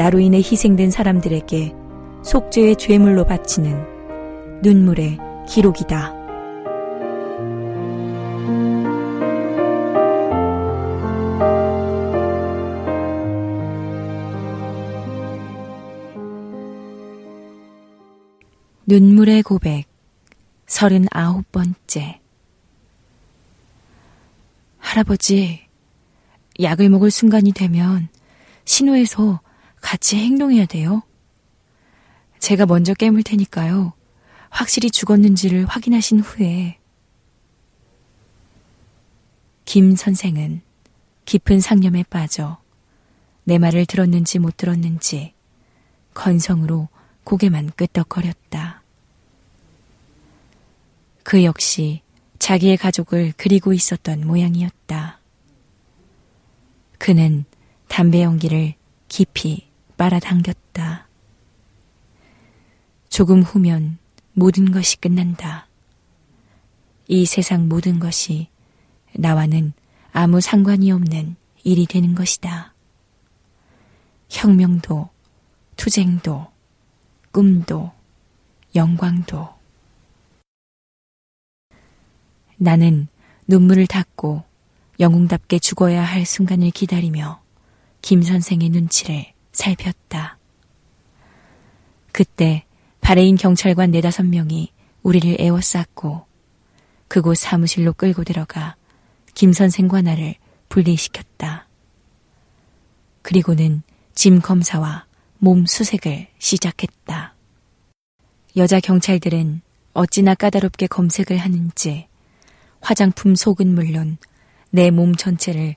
나로 인해 희생된 사람들에게 속죄의 죄물로 바치는 눈물의 기록이다. 눈물의 고백 서른아홉 번째 할아버지, 약을 먹을 순간이 되면 신호에서 같이 행동해야 돼요. 제가 먼저 깨물 테니까요. 확실히 죽었는지를 확인하신 후에 김 선생은 깊은 상념에 빠져 내 말을 들었는지 못 들었는지 건성으로 고개만 끄덕거렸다. 그 역시 자기의 가족을 그리고 있었던 모양이었다. 그는 담배 연기를 깊이 빨아당겼다. 조금 후면 모든 것이 끝난다. 이 세상 모든 것이 나와는 아무 상관이 없는 일이 되는 것이다. 혁명도, 투쟁도, 꿈도, 영광도. 나는 눈물을 닦고 영웅답게 죽어야 할 순간을 기다리며 김 선생의 눈치를 살폈다. 그때 바레인 경찰관 네다섯 명이 우리를 에워쌌고 그곳 사무실로 끌고 들어가 김 선생과 나를 분리시켰다. 그리고는 짐 검사와 몸 수색을 시작했다. 여자 경찰들은 어찌나 까다롭게 검색을 하는지 화장품 속은 물론 내 몸 전체를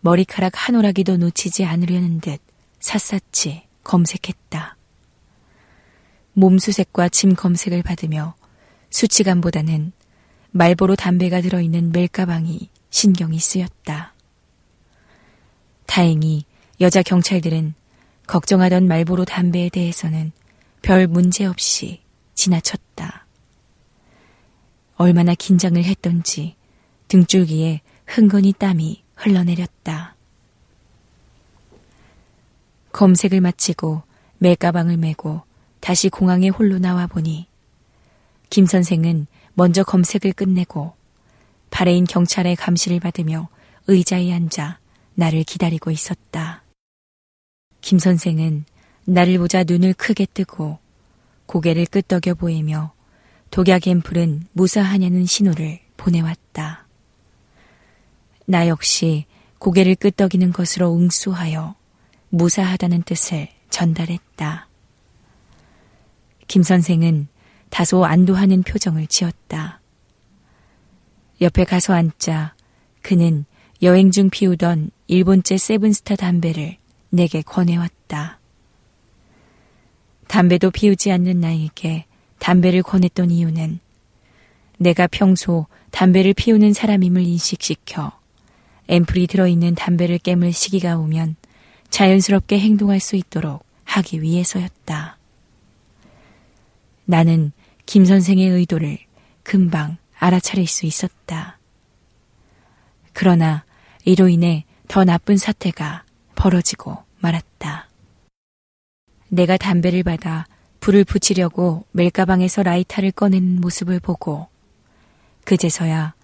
머리카락 한 오라기도 놓치지 않으려는 듯 샅샅이 검색했다. 몸수색과 침 검색을 받으며 수치감보다는 말보로 담배가 들어있는 멜가방이 신경이 쓰였다. 다행히 여자 경찰들은 걱정하던 말보로 담배에 대해서는 별 문제 없이 지나쳤다. 얼마나 긴장을 했던지 등줄기에 흥건히 땀이 흘러내렸다. 검색을 마치고 멜가방을 메고 다시 공항에 홀로 나와 보니 김 선생은 먼저 검색을 끝내고 바레인 경찰의 감시를 받으며 의자에 앉아 나를 기다리고 있었다. 김 선생은 나를 보자 눈을 크게 뜨고 고개를 끄덕여 보이며 독약 앰플은 무사하냐는 신호를 보내왔다. 나 역시 고개를 끄덕이는 것으로 응수하여 무사하다는 뜻을 전달했다. 김 선생은 다소 안도하는 표정을 지었다. 옆에 가서 앉자 그는 여행 중 피우던 일본제 세븐스타 담배를 내게 권해왔다. 담배도 피우지 않는 나에게 담배를 권했던 이유는 내가 평소 담배를 피우는 사람임을 인식시켜 앰플이 들어있는 담배를 깨물 시기가 오면 자연스럽게 행동할 수 있도록 하기 위해서였다. 나는 김 선생의 의도를 금방 알아차릴 수 있었다. 그러나 이로 인해 더 나쁜 사태가 벌어지고 말았다. 내가 담배를 받아 불을 붙이려고 멜가방에서 라이터를 꺼내는 모습을 보고 그제서야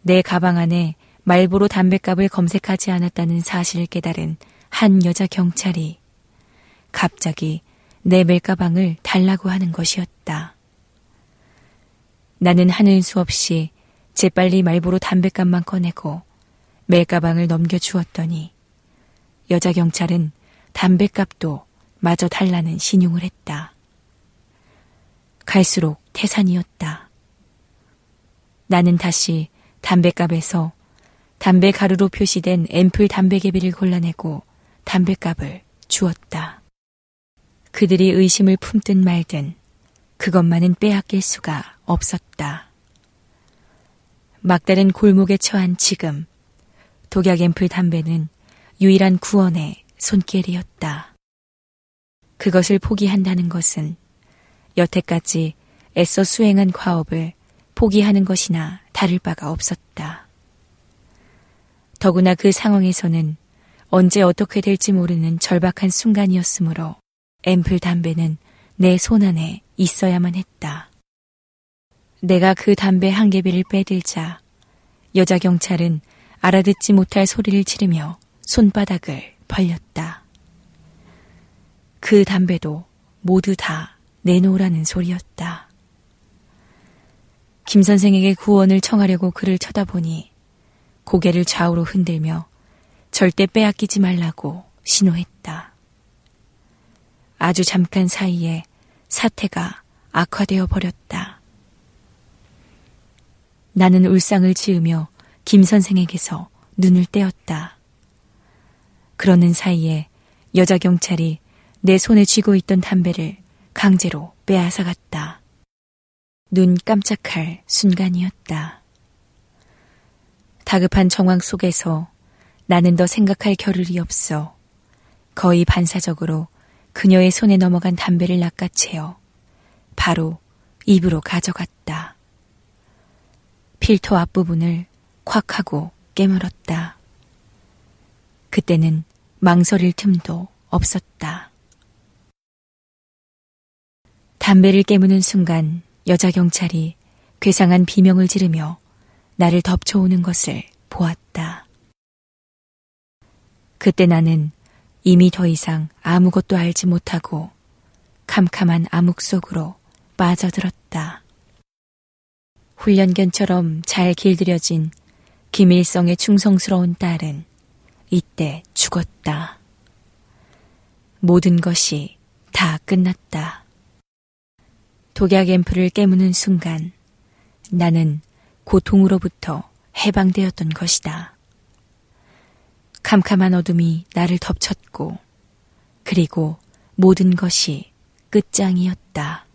내 가방 안에 말보로 담뱃값을 검색하지 않았다는 사실을 깨달은 한 여자 경찰이 갑자기 내 멜가방을 달라고 하는 것이었다. 나는 하는 수 없이 재빨리 말보로 담뱃값만 꺼내고 멜가방을 넘겨주었더니 여자 경찰은 담뱃값도 마저 달라는 신용을 했다. 갈수록 태산이었다. 나는 다시 담뱃값에서 담배 가루로 표시된 앰플 담배 개비를 골라내고 담뱃값을 주었다. 그들이 의심을 품든 말든 그것만은 빼앗길 수가 없었다. 막다른 골목에 처한 지금 독약 앰플 담배는 유일한 구원의 손길이었다. 그것을 포기한다는 것은 여태까지 애써 수행한 과업을 포기하는 것이나 다를 바가 없었다. 더구나 그 상황에서는 언제 어떻게 될지 모르는 절박한 순간이었으므로 앰플 담배는 내 손안에 있어야만 했다. 내가 그 담배 한 개비를 빼들자 여자 경찰은 알아듣지 못할 소리를 지르며 손바닥을 벌렸다. 그 담배도 모두 다 내놓으라는 소리였다. 김 선생에게 구원을 청하려고 그를 쳐다보니 고개를 좌우로 흔들며 절대 빼앗기지 말라고 신호했다. 아주 잠깐 사이에 사태가 악화되어 버렸다. 나는 울상을 지으며 김 선생에게서 눈을 떼었다. 그러는 사이에 여자 경찰이 내 손에 쥐고 있던 담배를 강제로 빼앗아 갔다. 눈 깜짝할 순간이었다. 다급한 정황 속에서 나는 더 생각할 겨를이 없어 거의 반사적으로 그녀의 손에 넘어간 담배를 낚아채어 바로 입으로 가져갔다. 필터 앞부분을 콱 하고 깨물었다. 그때는 망설일 틈도 없었다. 담배를 깨무는 순간 여자 경찰이 괴상한 비명을 지르며 나를 덮쳐오는 것을 보았다. 그때 나는 이미 더 이상 아무것도 알지 못하고 캄캄한 암흑 속으로 빠져들었다. 훈련견처럼 잘 길들여진 김일성의 충성스러운 딸은 이때 죽었다. 모든 것이 다 끝났다. 독약 앰플을 깨무는 순간 나는 고통으로부터 해방되었던 것이다. 캄캄한 어둠이 나를 덮쳤고 그리고 모든 것이 끝장이었다.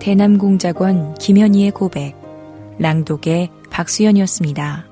대남공작원 김현희의 고백 랑독의 박수연이었습니다.